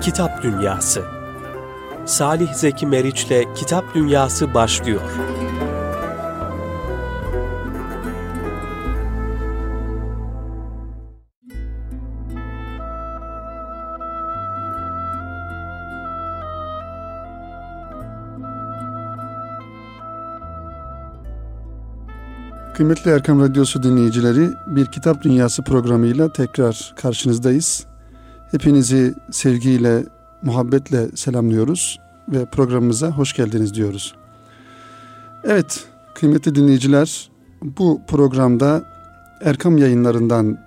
Kitap Dünyası Salih Zeki Meriç'le Kitap Dünyası başlıyor. Kıymetli Erkam Radyosu dinleyicileri, bir Kitap Dünyası programıyla tekrar karşınızdayız. Hepinizi sevgiyle, muhabbetle selamlıyoruz ve programımıza hoş geldiniz diyoruz. Evet, kıymetli dinleyiciler, bu programda Erkam yayınlarından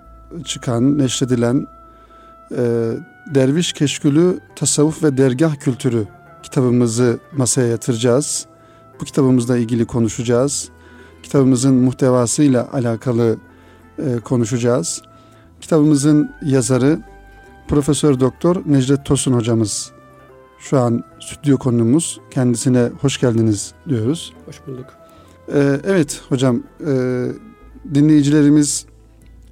çıkan, neşredilen e, Derviş Keşkülü Tasavvuf ve Dergah Kültürü kitabımızı masaya yatıracağız. Bu kitabımızla ilgili konuşacağız kitabımızın muhtevasıyla alakalı e, konuşacağız. Kitabımızın yazarı Profesör Doktor Necdet Tosun hocamız. Şu an stüdyo konumuz. Kendisine hoş geldiniz diyoruz. Hoş bulduk. Ee, evet hocam, e, dinleyicilerimiz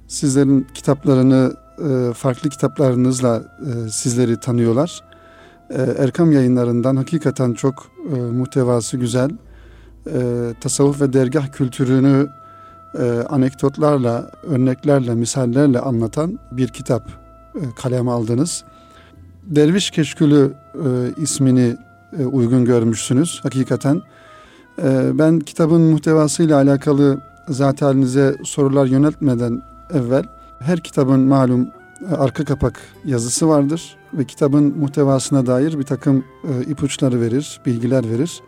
sizlerin kitaplarını, e, farklı kitaplarınızla e, sizleri tanıyorlar. E, Erkam yayınlarından hakikaten çok e, muhtevası güzel, e, tasavvuf ve dergah kültürünü e, anekdotlarla, örneklerle, misallerle anlatan bir kitap e, kaleme aldınız. Derviş Keşkülü e, ismini e, uygun görmüşsünüz hakikaten. E, ben kitabın muhtevasıyla alakalı zaten halinize sorular yöneltmeden evvel her kitabın malum e, arka kapak yazısı vardır ve kitabın muhtevasına dair bir takım e, ipuçları verir, bilgiler verir.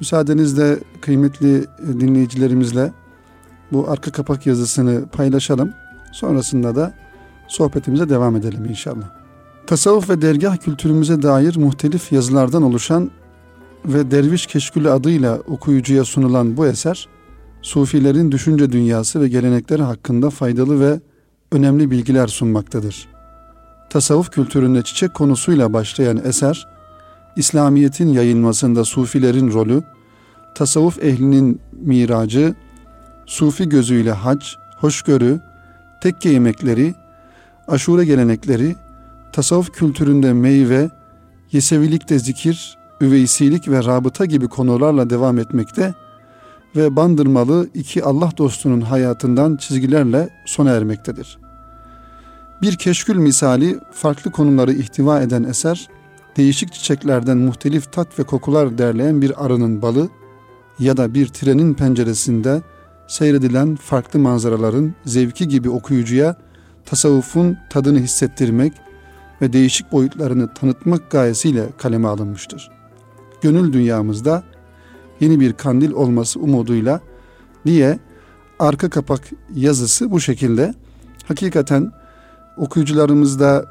Müsaadenizle kıymetli dinleyicilerimizle bu arka kapak yazısını paylaşalım. Sonrasında da sohbetimize devam edelim inşallah. Tasavvuf ve dergah kültürümüze dair muhtelif yazılardan oluşan ve Derviş Keşkülü adıyla okuyucuya sunulan bu eser, Sufilerin düşünce dünyası ve gelenekleri hakkında faydalı ve önemli bilgiler sunmaktadır. Tasavvuf kültüründe çiçek konusuyla başlayan eser, İslamiyet'in yayılmasında sufilerin rolü, tasavvuf ehlinin miracı, sufi gözüyle hac, hoşgörü, tekke yemekleri, aşure gelenekleri, tasavvuf kültüründe meyve, yesevilikte zikir, üveysilik ve rabıta gibi konularla devam etmekte ve bandırmalı iki Allah dostunun hayatından çizgilerle sona ermektedir. Bir keşkül misali farklı konuları ihtiva eden eser, değişik çiçeklerden muhtelif tat ve kokular derleyen bir arının balı ya da bir trenin penceresinde seyredilen farklı manzaraların zevki gibi okuyucuya tasavvufun tadını hissettirmek ve değişik boyutlarını tanıtmak gayesiyle kaleme alınmıştır. Gönül dünyamızda yeni bir kandil olması umuduyla diye arka kapak yazısı bu şekilde. Hakikaten okuyucularımızda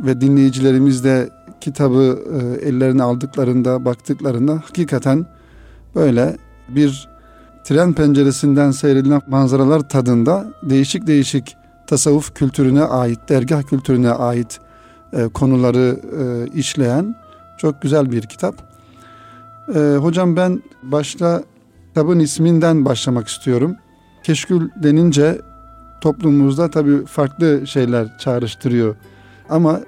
ve dinleyicilerimizde kitabı e, ellerine aldıklarında, baktıklarında hakikaten böyle bir tren penceresinden seyredilen manzaralar tadında değişik değişik tasavvuf kültürüne ait, dergah kültürüne ait e, konuları e, işleyen çok güzel bir kitap. E, hocam ben başta kitabın isminden başlamak istiyorum. Keşkül denince toplumumuzda tabii farklı şeyler çağrıştırıyor. Ama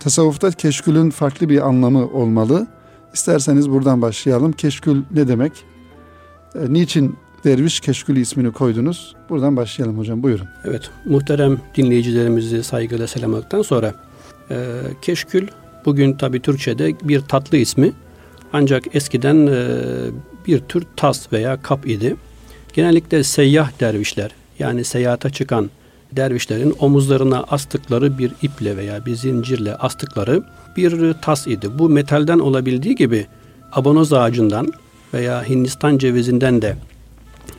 tasavvufta keşkülün farklı bir anlamı olmalı. İsterseniz buradan başlayalım. Keşkül ne demek? E, niçin Derviş Keşkül ismini koydunuz? Buradan başlayalım hocam buyurun. Evet muhterem dinleyicilerimizi saygıyla selamladıktan sonra e, Keşkül bugün tabi Türkçe'de bir tatlı ismi. Ancak eskiden e, bir tür tas veya kap idi. Genellikle seyyah dervişler yani seyahate çıkan dervişlerin omuzlarına astıkları bir iple veya bir zincirle astıkları bir tas idi. Bu metalden olabildiği gibi abonoz ağacından veya Hindistan cevizinden de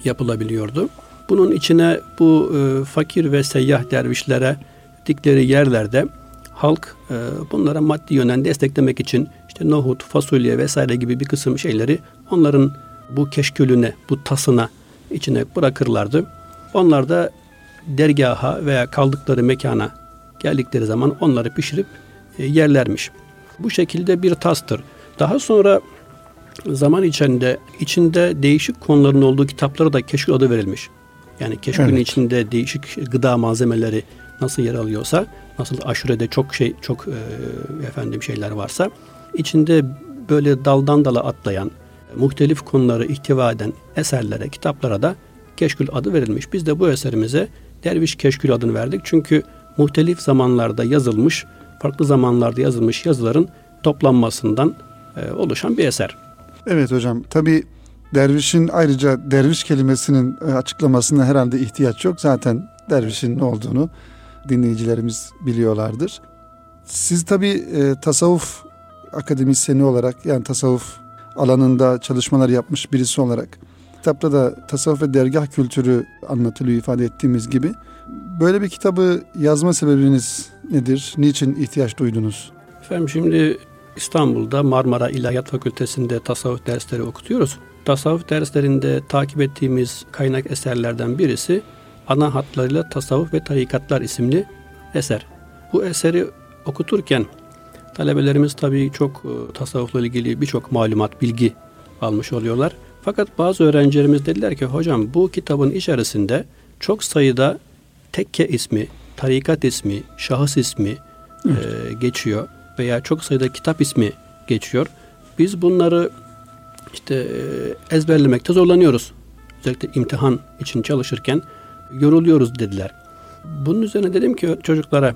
yapılabiliyordu. Bunun içine bu e, fakir ve seyyah dervişlere dikleri yerlerde halk e, bunlara maddi yönden desteklemek için işte nohut, fasulye vesaire gibi bir kısım şeyleri onların bu keşkülüne, bu tasına içine bırakırlardı. Onlar da dergaha veya kaldıkları mekana geldikleri zaman onları pişirip e, yerlermiş. Bu şekilde bir tastır. Daha sonra zaman içinde içinde değişik konuların olduğu kitaplara da keşkül adı verilmiş. Yani keşkülün evet. içinde değişik gıda malzemeleri nasıl yer alıyorsa, nasıl aşurede çok şey çok e, efendim şeyler varsa içinde böyle daldan dala atlayan, muhtelif konuları ihtiva eden eserlere, kitaplara da Keşkül adı verilmiş. Biz de bu eserimize Derviş Keşkül adını verdik. Çünkü muhtelif zamanlarda yazılmış, farklı zamanlarda yazılmış yazıların toplanmasından e, oluşan bir eser. Evet hocam. Tabi dervişin ayrıca derviş kelimesinin e, açıklamasına herhalde ihtiyaç yok. Zaten dervişin ne olduğunu dinleyicilerimiz biliyorlardır. Siz tabi e, tasavvuf akademisyeni olarak yani tasavvuf alanında çalışmalar yapmış birisi olarak kitapta da tasavvuf ve dergah kültürü anlatılıyor ifade ettiğimiz gibi. Böyle bir kitabı yazma sebebiniz nedir? Niçin ihtiyaç duydunuz? Efendim şimdi İstanbul'da Marmara İlahiyat Fakültesi'nde tasavvuf dersleri okutuyoruz. Tasavvuf derslerinde takip ettiğimiz kaynak eserlerden birisi ana hatlarıyla Tasavvuf ve Tarikatlar isimli eser. Bu eseri okuturken talebelerimiz tabii çok e, tasavvufla ilgili birçok malumat, bilgi almış oluyorlar. Fakat bazı öğrencilerimiz dediler ki hocam bu kitabın içerisinde çok sayıda tekke ismi, tarikat ismi, şahıs ismi evet. e, geçiyor veya çok sayıda kitap ismi geçiyor. Biz bunları işte e, ezberlemekte zorlanıyoruz. Özellikle imtihan için çalışırken yoruluyoruz dediler. Bunun üzerine dedim ki çocuklara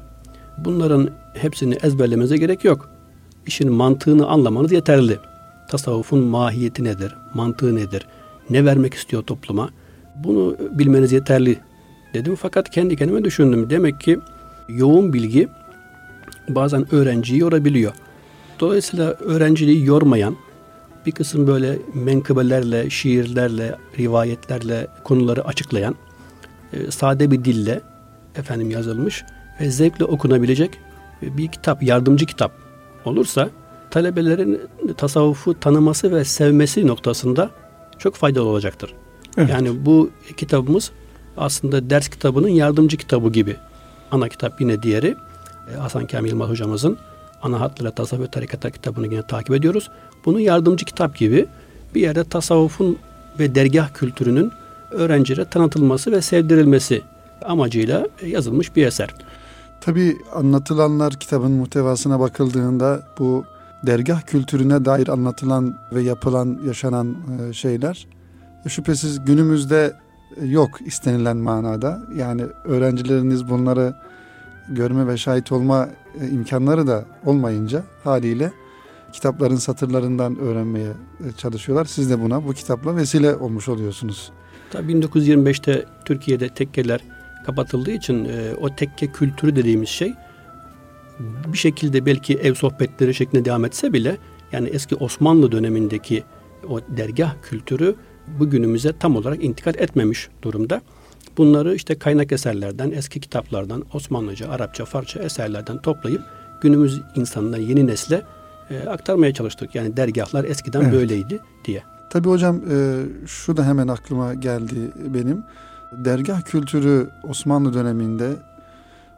bunların hepsini ezberlemenize gerek yok. İşin mantığını anlamanız yeterli. Tasavvufun mahiyeti nedir? Mantığı nedir? Ne vermek istiyor topluma? Bunu bilmeniz yeterli dedim. Fakat kendi kendime düşündüm. Demek ki yoğun bilgi bazen öğrenciyi yorabiliyor. Dolayısıyla öğrenciliği yormayan bir kısım böyle menkıbelerle, şiirlerle, rivayetlerle konuları açıklayan e, sade bir dille efendim yazılmış ve zevkle okunabilecek bir kitap, yardımcı kitap olursa talebelerin tasavvufu tanıması ve sevmesi noktasında çok faydalı olacaktır. Evet. Yani bu kitabımız aslında ders kitabının yardımcı kitabı gibi. Ana kitap yine diğeri. E, Hasan Kamil Yılmaz hocamızın ana hatlarıyla tasavvuf ve tarikata kitabını yine takip ediyoruz. Bunu yardımcı kitap gibi bir yerde tasavvufun ve dergah kültürünün öğrencilere tanıtılması ve sevdirilmesi amacıyla yazılmış bir eser. Tabi anlatılanlar kitabın muhtevasına bakıldığında bu dergah kültürüne dair anlatılan ve yapılan, yaşanan e, şeyler şüphesiz günümüzde yok istenilen manada. Yani öğrencileriniz bunları görme ve şahit olma e, imkanları da olmayınca haliyle kitapların satırlarından öğrenmeye e, çalışıyorlar. Siz de buna bu kitapla vesile olmuş oluyorsunuz. Tabii 1925'te Türkiye'de tekkeler kapatıldığı için e, o tekke kültürü dediğimiz şey bir şekilde belki ev sohbetleri şeklinde devam etse bile yani eski Osmanlı dönemindeki o dergah kültürü bugünümüze tam olarak intikal etmemiş durumda. Bunları işte kaynak eserlerden, eski kitaplardan, Osmanlıca, Arapça, Farsça eserlerden toplayıp günümüz insanına, yeni nesle e, aktarmaya çalıştık. Yani dergahlar eskiden evet. böyleydi diye. Tabii hocam e, şu da hemen aklıma geldi benim. Dergah kültürü Osmanlı döneminde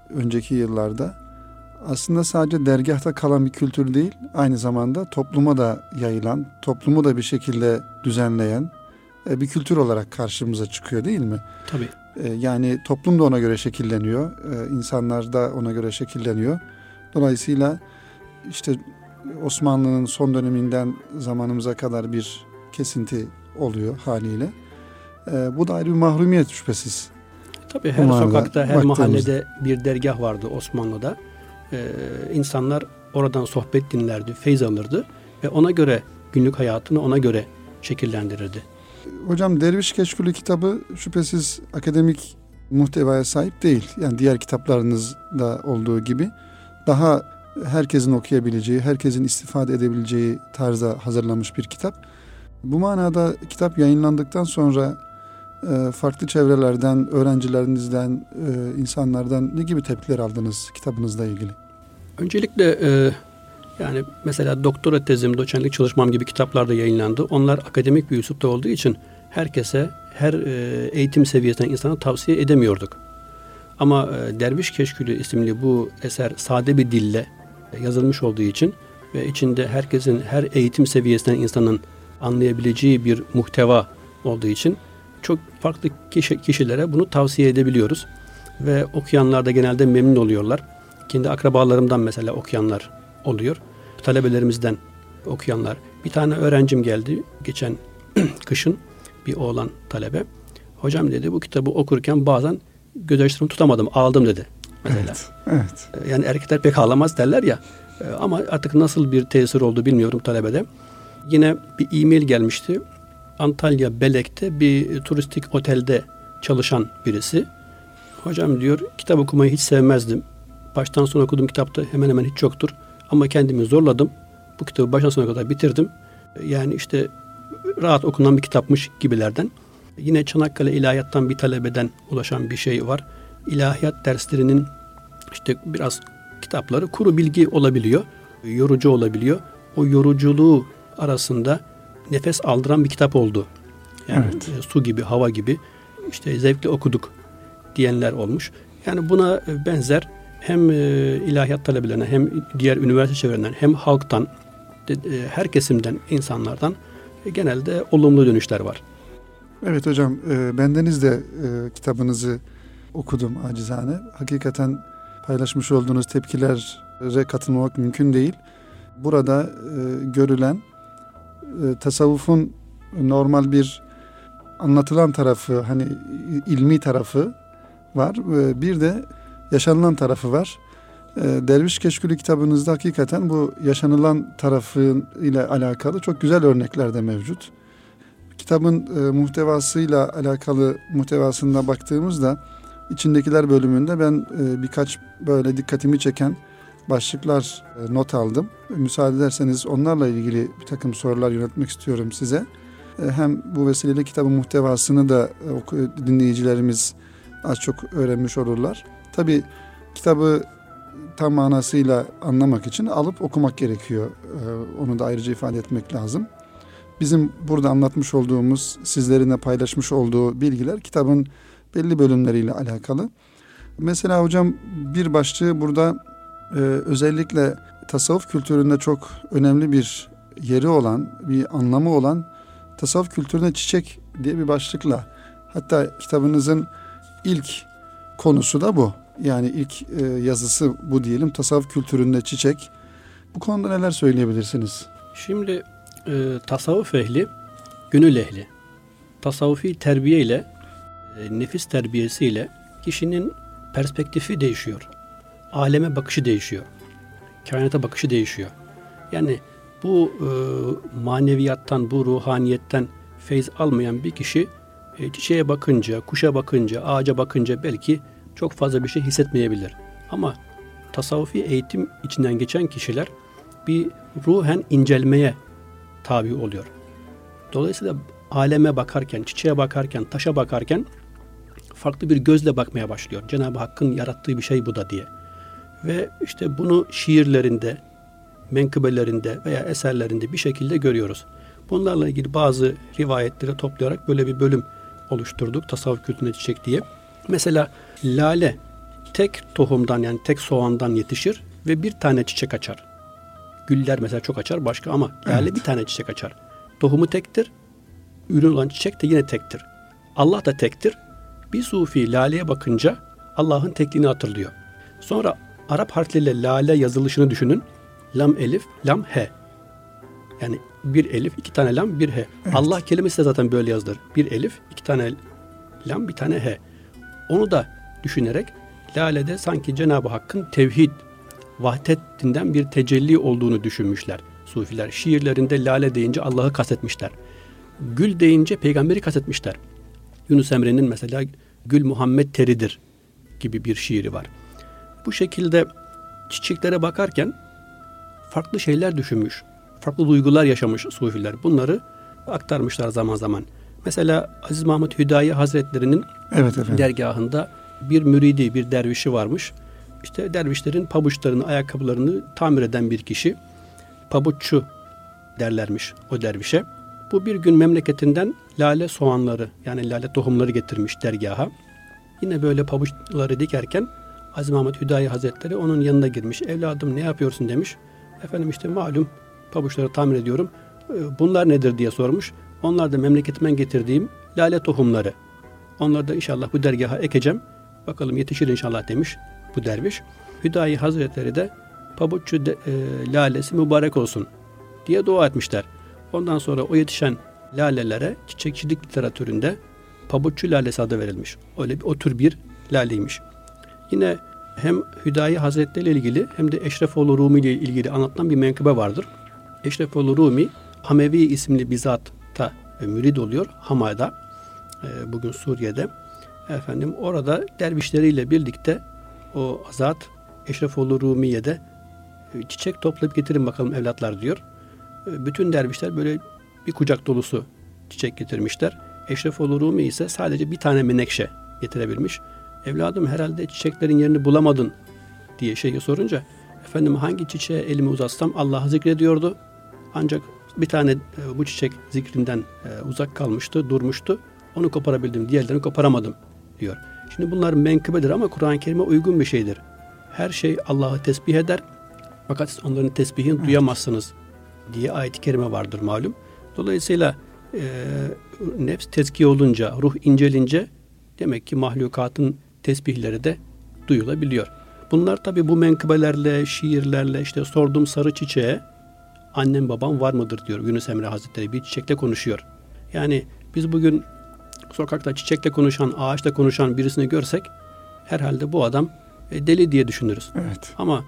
önceki yıllarda aslında sadece dergahta kalan bir kültür değil, aynı zamanda topluma da yayılan, toplumu da bir şekilde düzenleyen e, bir kültür olarak karşımıza çıkıyor değil mi? Tabii. E, yani toplum da ona göre şekilleniyor, e, insanlar da ona göre şekilleniyor. Dolayısıyla işte Osmanlı'nın son döneminden zamanımıza kadar bir kesinti oluyor haliyle. Bu da ayrı bir mahrumiyet şüphesiz. Tabii her Umarla, sokakta, her mahallede bir dergah vardı Osmanlı'da. Ee, insanlar oradan sohbet dinlerdi, feyz alırdı ve ona göre günlük hayatını ona göre şekillendirirdi. Hocam Derviş Keşkülü kitabı şüphesiz akademik muhtevaya sahip değil. Yani diğer kitaplarınızda olduğu gibi daha herkesin okuyabileceği, herkesin istifade edebileceği tarzda hazırlanmış bir kitap. Bu manada kitap yayınlandıktan sonra e, farklı çevrelerden, öğrencilerinizden, e, insanlardan ne gibi tepkiler aldınız kitabınızla ilgili? Öncelikle e, yani mesela doktora tezim, doçentlik çalışmam gibi kitaplar da yayınlandı. Onlar akademik bir üslupta olduğu için herkese, her e, eğitim seviyesinden insana tavsiye edemiyorduk. Ama e, Derviş Keşkülü isimli bu eser sade bir dille yazılmış olduğu için ve içinde herkesin her eğitim seviyesinden insanın anlayabileceği bir muhteva olduğu için çok farklı kişi, kişilere bunu tavsiye edebiliyoruz. Ve okuyanlar da genelde memnun oluyorlar. Kendi akrabalarımdan mesela okuyanlar oluyor. Talebelerimizden okuyanlar. Bir tane öğrencim geldi geçen kışın bir oğlan talebe. Hocam dedi bu kitabı okurken bazen gözyaşlarımı tutamadım, ağladım dedi mesela. Evet, evet. Yani erkekler pek ağlamaz derler ya. Ee, ama artık nasıl bir tesir oldu bilmiyorum talebede. Yine bir e-mail gelmişti. Antalya Belek'te bir turistik otelde çalışan birisi. Hocam diyor kitap okumayı hiç sevmezdim. Baştan sona okuduğum kitapta hemen hemen hiç yoktur. Ama kendimi zorladım. Bu kitabı baştan sona kadar bitirdim. Yani işte rahat okunan bir kitapmış gibilerden. Yine Çanakkale İlahiyat'tan bir talebeden ulaşan bir şey var. İlahiyat derslerinin işte biraz kitapları kuru bilgi olabiliyor. Yorucu olabiliyor. O yoruculuğu arasında nefes aldıran bir kitap oldu. Yani evet. E, su gibi, hava gibi işte zevkle okuduk diyenler olmuş. Yani buna benzer hem e, ilahiyat talebelerine hem diğer üniversite çevrelerinden hem halktan e, her kesimden insanlardan genelde olumlu dönüşler var. Evet hocam bendeniz de kitabınızı okudum acizane. Hakikaten paylaşmış olduğunuz tepkilere katılmamak mümkün değil. Burada görülen tasavvufun normal bir anlatılan tarafı hani ilmi tarafı var. Bir de yaşanılan tarafı var. Derviş Keşkülü kitabınızda hakikaten bu yaşanılan tarafı ile alakalı çok güzel örnekler de mevcut. Kitabın e, muhtevasıyla alakalı muhtevasında baktığımızda içindekiler bölümünde ben e, birkaç böyle dikkatimi çeken başlıklar e, not aldım. Müsaade ederseniz onlarla ilgili bir takım sorular yönetmek istiyorum size. Hem bu vesileyle kitabın muhtevasını da dinleyicilerimiz az çok öğrenmiş olurlar. Tabi kitabı tam manasıyla anlamak için alıp okumak gerekiyor. Onu da ayrıca ifade etmek lazım. Bizim burada anlatmış olduğumuz, sizlerin de paylaşmış olduğu bilgiler kitabın belli bölümleriyle alakalı. Mesela hocam bir başlığı burada e, özellikle tasavvuf kültüründe çok önemli bir yeri olan, bir anlamı olan tasavvuf kültürüne çiçek diye bir başlıkla hatta kitabınızın ilk konusu da bu. Yani ilk e, yazısı bu diyelim tasavvuf kültüründe çiçek. Bu konuda neler söyleyebilirsiniz? Şimdi e, tasavvuf ehli, gönül ehli. Tasavvufi terbiye ile, e, nefis terbiyesi ile kişinin perspektifi değişiyor aleme bakışı değişiyor. Kainata bakışı değişiyor. Yani bu e, maneviyattan, bu ruhaniyetten feyz almayan bir kişi e, çiçeğe bakınca, kuşa bakınca, ağaca bakınca belki çok fazla bir şey hissetmeyebilir. Ama tasavvufi eğitim içinden geçen kişiler bir ruhen incelmeye tabi oluyor. Dolayısıyla aleme bakarken, çiçeğe bakarken, taşa bakarken farklı bir gözle bakmaya başlıyor. Cenab-ı Hakk'ın yarattığı bir şey bu da diye. Ve işte bunu şiirlerinde, menkıbelerinde veya eserlerinde bir şekilde görüyoruz. Bunlarla ilgili bazı rivayetleri toplayarak böyle bir bölüm oluşturduk. Tasavvuf kültürüne çiçek diye. Mesela lale tek tohumdan yani tek soğandan yetişir ve bir tane çiçek açar. Güller mesela çok açar başka ama lale evet. bir tane çiçek açar. Tohumu tektir. Ürün olan çiçek de yine tektir. Allah da tektir. Bir sufi laleye bakınca Allah'ın tekliğini hatırlıyor. Sonra Arap harfleriyle lale yazılışını düşünün. Lam elif, lam he. Yani bir elif, iki tane lam, bir he. Evet. Allah kelimesi de zaten böyle yazılır. Bir elif, iki tane lam, bir tane he. Onu da düşünerek lalede sanki Cenab-ı Hakk'ın tevhid, vahdetinden bir tecelli olduğunu düşünmüşler sufiler. Şiirlerinde lale deyince Allah'ı kastetmişler. Gül deyince peygamberi kastetmişler. Yunus Emre'nin mesela Gül Muhammed teridir gibi bir şiiri var. Bu şekilde çiçeklere bakarken farklı şeyler düşünmüş, farklı duygular yaşamış sufiler. Bunları aktarmışlar zaman zaman. Mesela Aziz Mahmut Hüdayi Hazretleri'nin evet dergahında bir müridi, bir dervişi varmış. İşte dervişlerin pabuçlarını, ayakkabılarını tamir eden bir kişi. Pabuççu derlermiş o dervişe. Bu bir gün memleketinden lale soğanları yani lale tohumları getirmiş dergaha. Yine böyle pabuçları dikerken Aziz Mahmut Hüdayi Hazretleri onun yanına girmiş. Evladım ne yapıyorsun demiş. Efendim işte malum pabuçları tamir ediyorum. Ee, bunlar nedir diye sormuş. Onlar da memleketimden getirdiğim lale tohumları. Onları da inşallah bu dergaha ekeceğim. Bakalım yetişir inşallah demiş bu derviş. Hüdayi Hazretleri de pabuççu de, e, lalesi mübarek olsun diye dua etmişler. Ondan sonra o yetişen lalelere çiçekçilik literatüründe pabuççu lalesi adı verilmiş. Öyle bir, o tür bir laleymiş. Yine hem Hüdayi Hazretleri ile ilgili hem de Eşrefoğlu Rumi ile ilgili anlatılan bir menkıbe vardır. Eşrefoğlu Rumi Hamevi isimli bir zatta e, mürid oluyor Hama'da e, bugün Suriye'de. Efendim orada dervişleriyle birlikte o zat Eşrefoğlu Rumiye'de e, çiçek toplayıp getirin bakalım evlatlar diyor. E, bütün dervişler böyle bir kucak dolusu çiçek getirmişler. Eşrefoğlu Rumi ise sadece bir tane menekşe getirebilmiş. Evladım herhalde çiçeklerin yerini bulamadın diye şeyi sorunca efendim hangi çiçeğe elimi uzatsam Allah'ı zikrediyordu. Ancak bir tane e, bu çiçek zikrinden uzak kalmıştı, durmuştu. Onu koparabildim, diğerlerini koparamadım diyor. Şimdi bunlar menkıbedir ama Kur'an-ı Kerim'e uygun bir şeydir. Her şey Allah'ı tesbih eder. Fakat siz onların tesbihini evet. duyamazsınız diye ayet-i kerime vardır malum. Dolayısıyla e, nefs tezkiye olunca, ruh incelince demek ki mahlukatın tesbihleri de duyulabiliyor. Bunlar tabi bu menkıbelerle, şiirlerle işte sordum sarı çiçeğe annem babam var mıdır diyor Yunus Emre Hazretleri bir çiçekle konuşuyor. Yani biz bugün sokakta çiçekle konuşan, ağaçla konuşan birisini görsek herhalde bu adam e, deli diye düşünürüz. Evet. Ama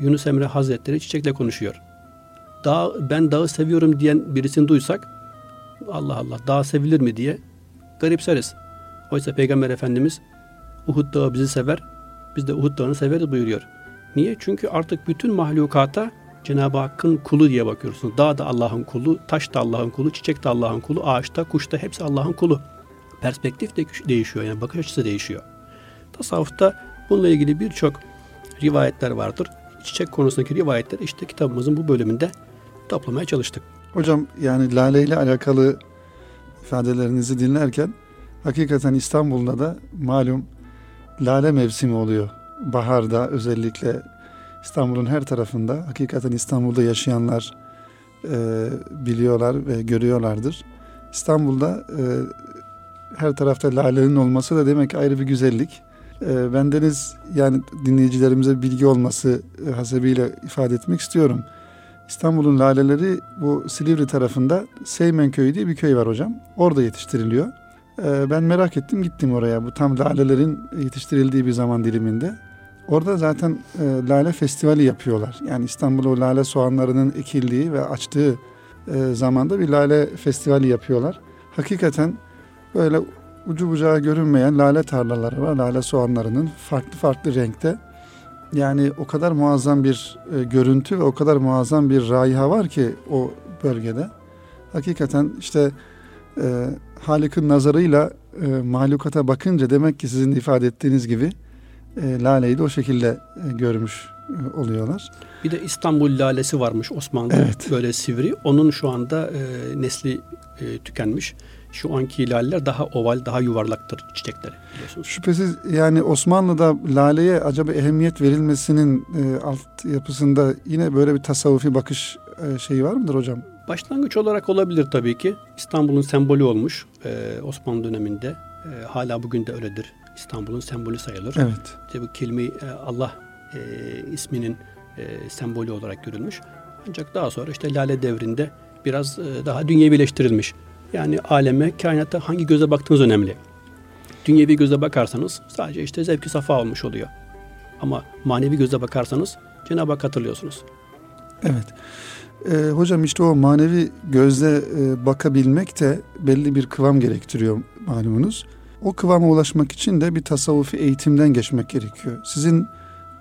Yunus Emre Hazretleri çiçekle konuşuyor. Dağ, ben dağı seviyorum diyen birisini duysak Allah Allah dağ sevilir mi diye garipseriz. Oysa Peygamber Efendimiz Uhud dağı bizi sever, biz de Uhud dağını severiz buyuruyor. Niye? Çünkü artık bütün mahlukata Cenab-ı Hakk'ın kulu diye bakıyorsunuz. Dağ da Allah'ın kulu, taş da Allah'ın kulu, çiçek de Allah'ın kulu, ağaç da, kuş da hepsi Allah'ın kulu. Perspektif de değişiyor yani bakış açısı değişiyor. Tasavvufta bununla ilgili birçok rivayetler vardır. Çiçek konusundaki rivayetler işte kitabımızın bu bölümünde toplamaya çalıştık. Hocam yani lale ile alakalı ifadelerinizi dinlerken hakikaten İstanbul'da da malum lale mevsimi oluyor. Baharda özellikle İstanbul'un her tarafında hakikaten İstanbul'da yaşayanlar e, biliyorlar ve görüyorlardır. İstanbul'da her tarafta lalenin olması da demek ayrı bir güzellik. E, bendeniz yani dinleyicilerimize bilgi olması e, hasebiyle ifade etmek istiyorum. İstanbul'un laleleri bu Silivri tarafında Seymen Köyü diye bir köy var hocam. Orada yetiştiriliyor. E, ben merak ettim gittim oraya. Bu tam lalelerin yetiştirildiği bir zaman diliminde. Orada zaten e, lale festivali yapıyorlar. Yani İstanbul'u lale soğanlarının ekildiği ve açtığı e, zamanda bir lale festivali yapıyorlar. Hakikaten böyle ucu bucağı görünmeyen lale tarlaları var. Lale soğanlarının farklı farklı renkte. Yani o kadar muazzam bir e, görüntü ve o kadar muazzam bir raiha var ki o bölgede. Hakikaten işte e, Halik'in nazarıyla e, mahlukata bakınca demek ki sizin ifade ettiğiniz gibi e, laleyi de o şekilde e, görmüş e, oluyorlar. Bir de İstanbul lalesi varmış Osmanlı evet. böyle sivri. Onun şu anda e, nesli e, tükenmiş. Şu anki laleler daha oval, daha yuvarlaktır çiçekleri biliyorsunuz. Şüphesiz yani Osmanlı'da laleye acaba ehemmiyet verilmesinin e, alt yapısında yine böyle bir tasavvufi bakış e, şeyi var mıdır hocam? Başlangıç olarak olabilir tabii ki. İstanbul'un sembolü olmuş e, Osmanlı döneminde. E, hala bugün de öyledir. İstanbul'un sembolü sayılır. Evet. İşte bu kelime e, Allah e, isminin e, sembolü olarak görülmüş. Ancak daha sonra işte Lale devrinde biraz e, daha dünyevileştirilmiş. Yani aleme, kainata hangi göze baktığınız önemli. Dünyevi göze bakarsanız sadece işte zevki safa olmuş oluyor. Ama manevi göze bakarsanız Cenab-ı Hak hatırlıyorsunuz. Evet. Ee, hocam işte o manevi gözle e, bakabilmek de belli bir kıvam gerektiriyor malumunuz. O kıvama ulaşmak için de bir tasavvufi eğitimden geçmek gerekiyor. Sizin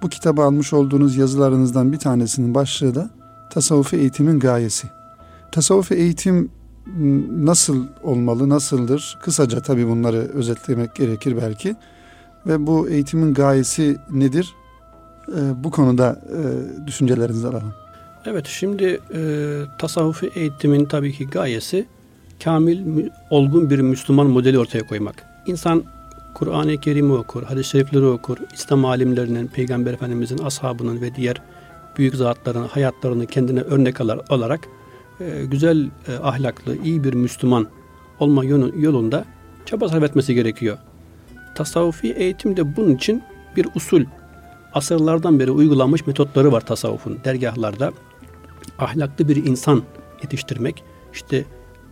bu kitabı almış olduğunuz yazılarınızdan bir tanesinin başlığı da tasavvufi eğitimin gayesi. Tasavvufi eğitim nasıl olmalı, nasıldır? Kısaca tabii bunları özetlemek gerekir belki. Ve bu eğitimin gayesi nedir? Ee, bu konuda e, düşüncelerinizi alalım. Evet şimdi e, tasavvufi eğitimin tabii ki gayesi kamil, olgun bir Müslüman modeli ortaya koymak. İnsan Kur'an-ı Kerim'i okur, hadis-i şerifleri okur, İslam alimlerinin, Peygamber Efendimizin, ashabının ve diğer büyük zatların hayatlarını kendine örnek alarak güzel, e, ahlaklı, iyi bir Müslüman olma yolunda çaba sarf etmesi gerekiyor. tasavvufi eğitim de bunun için bir usul. Asırlardan beri uygulanmış metotları var tasavvufun. Dergahlarda ahlaklı bir insan yetiştirmek, işte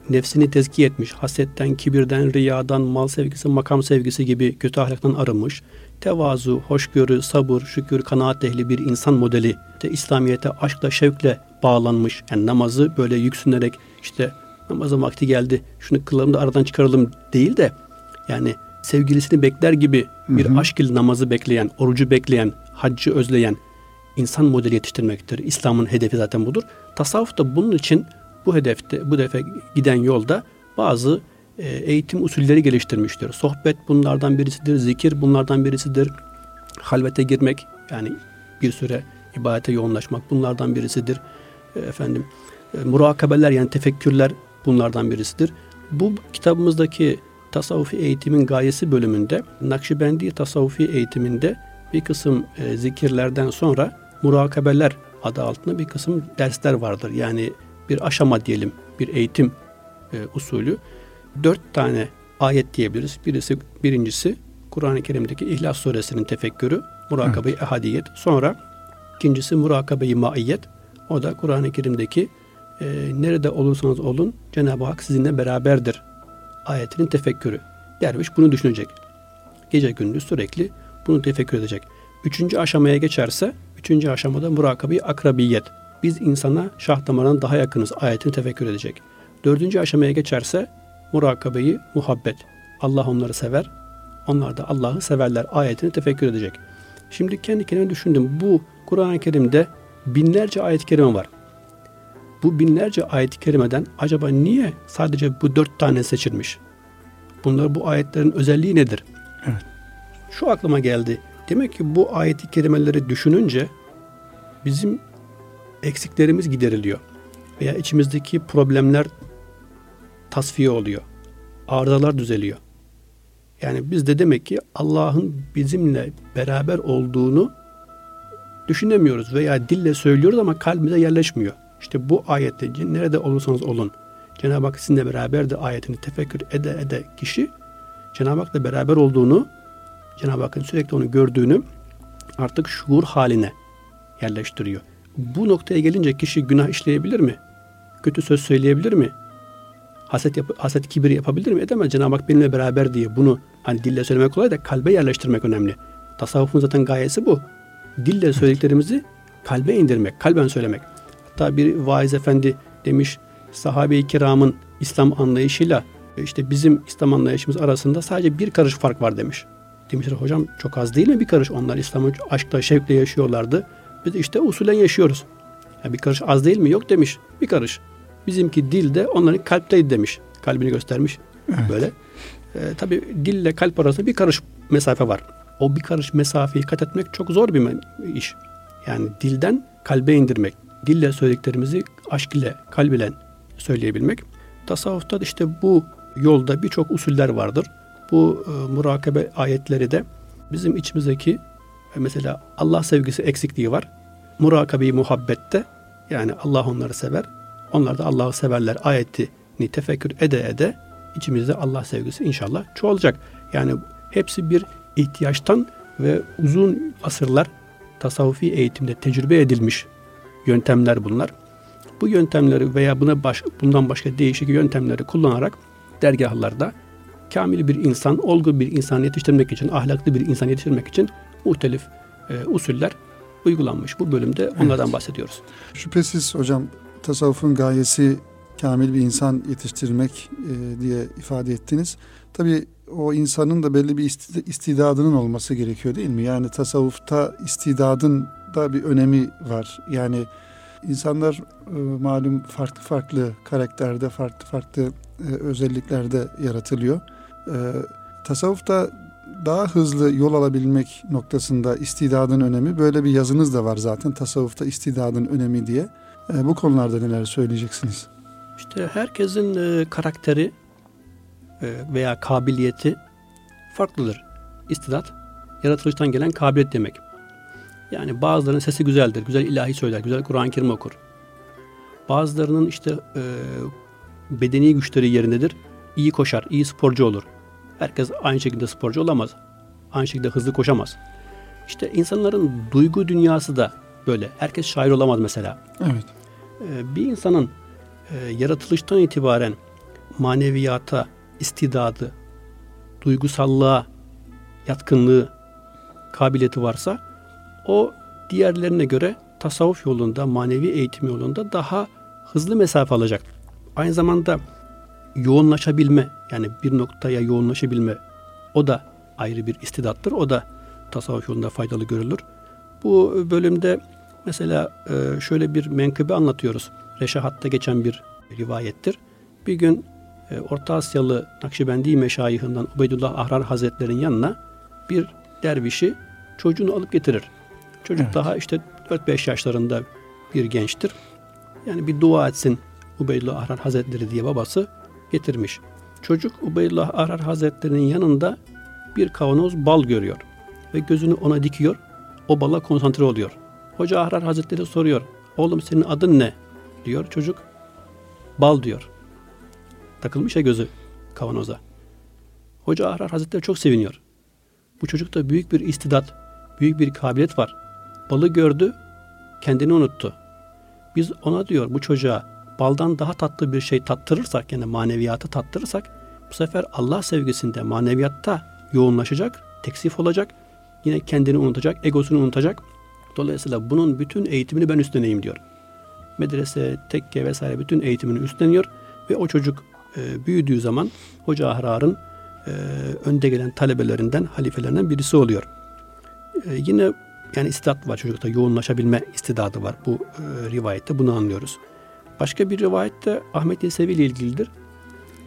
nefsini tezkiye etmiş, hasetten, kibirden, riyadan, mal sevgisi, makam sevgisi gibi kötü ahlaktan arınmış, tevazu, hoşgörü, sabır, şükür, kanaat ehli bir insan modeli, de İslamiyet'e aşkla, şevkle bağlanmış. Yani namazı böyle yüksünerek işte namazın vakti geldi, şunu kılalım da aradan çıkaralım değil de yani sevgilisini bekler gibi bir hı hı. aşk ile namazı bekleyen, orucu bekleyen, haccı özleyen insan modeli yetiştirmektir. İslam'ın hedefi zaten budur. Tasavvuf da bunun için bu hedefte, bu defa giden yolda bazı eğitim usulleri geliştirmiştir. Sohbet bunlardan birisidir, zikir bunlardan birisidir. Halvete girmek yani bir süre ibadete yoğunlaşmak bunlardan birisidir. E, efendim e, murakabeler yani tefekkürler bunlardan birisidir. Bu kitabımızdaki tasavvufi eğitimin gayesi bölümünde Nakşibendi tasavvufi eğitiminde bir kısım e, zikirlerden sonra murakabeler adı altında bir kısım dersler vardır. Yani bir aşama diyelim, bir eğitim e, usulü. Dört tane ayet diyebiliriz. Birisi, birincisi Kur'an-ı Kerim'deki İhlas Suresinin tefekkürü, murakabe-i evet. ehadiyet. Sonra ikincisi murakabe-i maiyet. O da Kur'an-ı Kerim'deki e, nerede olursanız olun Cenab-ı Hak sizinle beraberdir ayetinin tefekkürü. Derviş bunu düşünecek. Gece gündüz sürekli bunu tefekkür edecek. Üçüncü aşamaya geçerse, üçüncü aşamada murakabe akrabiyet. Biz insana şah damarından daha yakınız ayetini tefekkür edecek. Dördüncü aşamaya geçerse murakabeyi muhabbet. Allah onları sever, onlar da Allah'ı severler ayetini tefekkür edecek. Şimdi kendi kendime düşündüm. Bu Kur'an-ı Kerim'de binlerce ayet-i kerime var. Bu binlerce ayet-i kerimeden acaba niye sadece bu dört tane seçilmiş? Bunlar bu ayetlerin özelliği nedir? Evet. Şu aklıma geldi. Demek ki bu ayet-i kerimeleri düşününce bizim eksiklerimiz gideriliyor. Veya içimizdeki problemler tasfiye oluyor. Arızalar düzeliyor. Yani biz de demek ki Allah'ın bizimle beraber olduğunu düşünemiyoruz veya dille söylüyoruz ama kalbimize yerleşmiyor. İşte bu ayette nerede olursanız olun Cenab-ı Hak sizinle beraberdir ayetini tefekkür ede ede kişi Cenab-ı Hak'la beraber olduğunu Cenab-ı Hakk'ın sürekli onu gördüğünü artık şuur haline yerleştiriyor. Bu noktaya gelince kişi günah işleyebilir mi? Kötü söz söyleyebilir mi? Haset, yap haset kibir yapabilir mi? Edemez. Cenab-ı Hak benimle beraber diye bunu hani dille söylemek kolay da kalbe yerleştirmek önemli. Tasavvufun zaten gayesi bu. Dille söylediklerimizi kalbe indirmek, kalben söylemek. Hatta bir vaiz efendi demiş sahabe-i kiramın İslam anlayışıyla işte bizim İslam anlayışımız arasında sadece bir karış fark var demiş. Demişler hocam çok az değil mi bir karış? Onlar İslam'ı aşkla, şevkle yaşıyorlardı. Biz işte usulen yaşıyoruz. Ya bir karış az değil mi? Yok demiş. Bir karış. Bizimki dilde onların kalpteydi demiş. Kalbini göstermiş. Evet. Böyle. Ee, tabii dille kalp arasında bir karış mesafe var. O bir karış mesafeyi kat etmek çok zor bir iş. Yani dilden kalbe indirmek. Dille söylediklerimizi aşk ile, kalb ile söyleyebilmek. Tasavvufta işte bu yolda birçok usuller vardır. Bu e, murakabe ayetleri de bizim içimizdeki e, mesela Allah sevgisi eksikliği var. Murakabeyi muhabbette yani Allah onları sever. Onlar da Allah'ı severler ayetini tefekkür ede ede içimizde Allah sevgisi inşallah çoğalacak. Yani hepsi bir ihtiyaçtan ve uzun asırlar tasavvufi eğitimde tecrübe edilmiş yöntemler bunlar. Bu yöntemleri veya buna baş, bundan başka değişik yöntemleri kullanarak dergahlarda kamil bir insan, olgu bir insan yetiştirmek için, ahlaklı bir insan yetiştirmek için muhtelif e, usuller uygulanmış. Bu bölümde onlardan evet. bahsediyoruz. Şüphesiz hocam tasavvufun gayesi kamil bir insan yetiştirmek e, diye ifade ettiniz. Tabi o insanın da belli bir istidadının olması gerekiyor değil mi? Yani tasavvufta istidadın da bir önemi var. Yani insanlar e, malum farklı farklı karakterde, farklı farklı e, özelliklerde yaratılıyor. E, tasavvufta daha hızlı yol alabilmek noktasında istidadın önemi böyle bir yazınız da var zaten tasavvufta istidadın önemi diye. E, bu konularda neler söyleyeceksiniz? İşte herkesin e, karakteri e, veya kabiliyeti farklıdır. İstidat yaratılıştan gelen kabiliyet demek. Yani bazılarının sesi güzeldir, güzel ilahi söyler, güzel Kur'an-ı Kerim okur. Bazılarının işte e, bedeni güçleri yerindedir, iyi koşar, iyi sporcu olur. Herkes aynı şekilde sporcu olamaz. aynı şekilde hızlı koşamaz. İşte insanların duygu dünyası da böyle. Herkes şair olamaz mesela. Evet. Ee, bir insanın e, yaratılıştan itibaren maneviyata, istidadı, duygusallığa, yatkınlığı, kabiliyeti varsa o diğerlerine göre tasavvuf yolunda, manevi eğitim yolunda daha hızlı mesafe alacak. Aynı zamanda yoğunlaşabilme, yani bir noktaya yoğunlaşabilme o da ayrı bir istidattır. O da tasavvuf yolunda faydalı görülür. Bu bölümde mesela e, şöyle bir menkıbe anlatıyoruz. Reşahat'ta geçen bir rivayettir. Bir gün e, Orta Asyalı Nakşibendi meşayihinden Ubeydullah Ahrar Hazretleri'nin yanına bir dervişi çocuğunu alıp getirir. Çocuk evet. daha işte 4-5 yaşlarında bir gençtir. Yani bir dua etsin Ubeydullah Ahrar Hazretleri diye babası getirmiş. Çocuk Ubeydullah Ahrar Hazretleri'nin yanında bir kavanoz bal görüyor ve gözünü ona dikiyor. O bala konsantre oluyor. Hoca Ahrar Hazretleri soruyor. Oğlum senin adın ne? diyor. Çocuk bal diyor. Takılmış ya gözü kavanoza. Hoca Ahrar Hazretleri çok seviniyor. Bu çocukta büyük bir istidat, büyük bir kabiliyet var. Balı gördü, kendini unuttu. Biz ona diyor bu çocuğa baldan daha tatlı bir şey tattırırsak yani maneviyatı tattırırsak bu sefer Allah sevgisinde maneviyatta yoğunlaşacak, teksif olacak. Yine kendini unutacak, egosunu unutacak. Dolayısıyla bunun bütün eğitimini ben üstleneyim diyor. Medrese, tekke vesaire bütün eğitimini üstleniyor ve o çocuk e, büyüdüğü zaman Hoca Ahrar'ın e, önde gelen talebelerinden, halifelerinden birisi oluyor. E, yine yani istidat var çocukta, yoğunlaşabilme istidadı var. Bu e, rivayette bunu anlıyoruz. Başka bir rivayette Ahmet Yesevi ile ilgilidir.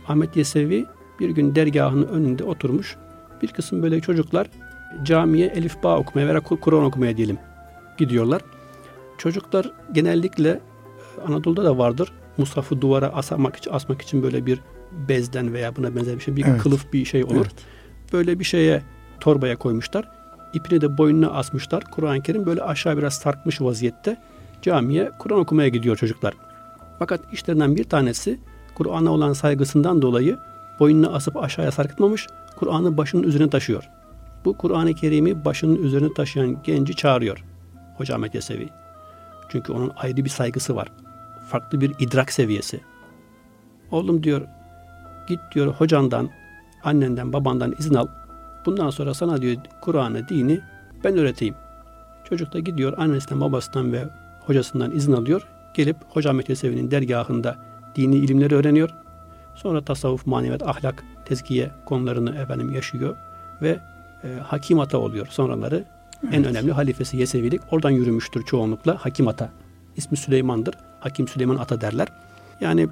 Ahmet Yesevi bir gün dergahının önünde oturmuş. Bir kısım böyle çocuklar camiye elif bağ okumaya veya Kur'an okumaya diyelim gidiyorlar. Çocuklar genellikle e, Anadolu'da da vardır. Musafı duvara asmak için, asmak için böyle bir bezden veya buna benzer bir şey, bir evet. kılıf bir şey olur. Evet. Böyle bir şeye torbaya koymuşlar. İpini de boynuna asmışlar. Kur'an-ı Kerim böyle aşağı biraz sarkmış vaziyette camiye Kur'an okumaya gidiyor çocuklar. Fakat işlerinden bir tanesi Kur'an'a olan saygısından dolayı boynunu asıp aşağıya sarkıtmamış, Kur'an'ı başının üzerine taşıyor. Bu Kur'an-ı Kerim'i başının üzerine taşıyan genci çağırıyor. Hoca Ahmet Yesevi. Çünkü onun ayrı bir saygısı var. Farklı bir idrak seviyesi. Oğlum diyor, git diyor hocandan, annenden, babandan izin al. Bundan sonra sana diyor Kur'an'ı, dini ben öğreteyim. Çocuk da gidiyor annesinden, babasından ve hocasından izin alıyor. Gelip Hoca Ahmet Yesevi'nin dergahında dini ilimleri öğreniyor. Sonra tasavvuf, maneviyat, ahlak, tezkiye konularını efendim yaşıyor ve e, hakim ata oluyor. Sonraları evet. en önemli halifesi Yesevilik oradan yürümüştür çoğunlukla hakim ata. İsmi Süleyman'dır. Hakim Süleyman Ata derler. Yani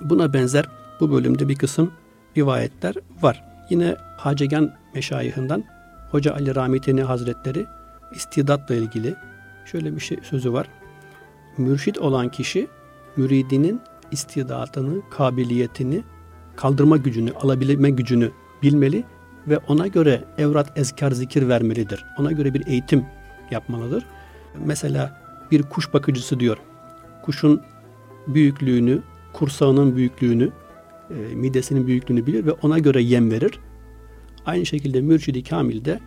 buna benzer bu bölümde bir kısım rivayetler var. Yine Hacegan Meşayihinden Hoca Ali Rahmetini Hazretleri istidatla ilgili şöyle bir şey sözü var. Mürşit olan kişi müridinin istidatını, kabiliyetini, kaldırma gücünü, alabilme gücünü bilmeli ve ona göre evrat, ezkar, zikir vermelidir. Ona göre bir eğitim yapmalıdır. Mesela bir kuş bakıcısı diyor. Kuşun büyüklüğünü, kursağının büyüklüğünü, e, midesinin büyüklüğünü bilir ve ona göre yem verir. Aynı şekilde mürşidi kamil de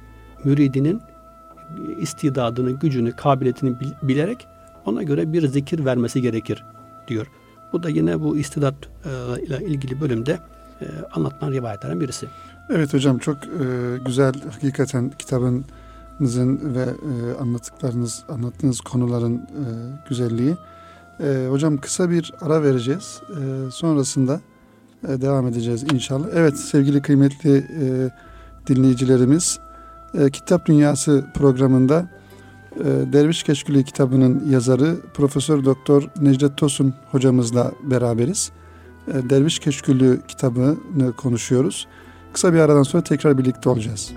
müridinin istidadını, gücünü, kabiliyetini bilerek ona göre bir zikir vermesi gerekir diyor. Bu da yine bu istidat e, ile ilgili bölümde e, anlatılan rivayetlerden birisi. Evet hocam çok e, güzel hakikaten kitabınızın ve e, anlattıklarınız anlattığınız konuların e, güzelliği. E, hocam kısa bir ara vereceğiz. E, sonrasında e, devam edeceğiz inşallah. Evet sevgili kıymetli e, dinleyicilerimiz e, Kitap Dünyası programında e, Derviş Keşkülü kitabının yazarı Profesör Doktor Necdet Tosun hocamızla beraberiz. E, Derviş Keşkülü kitabını konuşuyoruz. Kısa bir aradan sonra tekrar birlikte olacağız.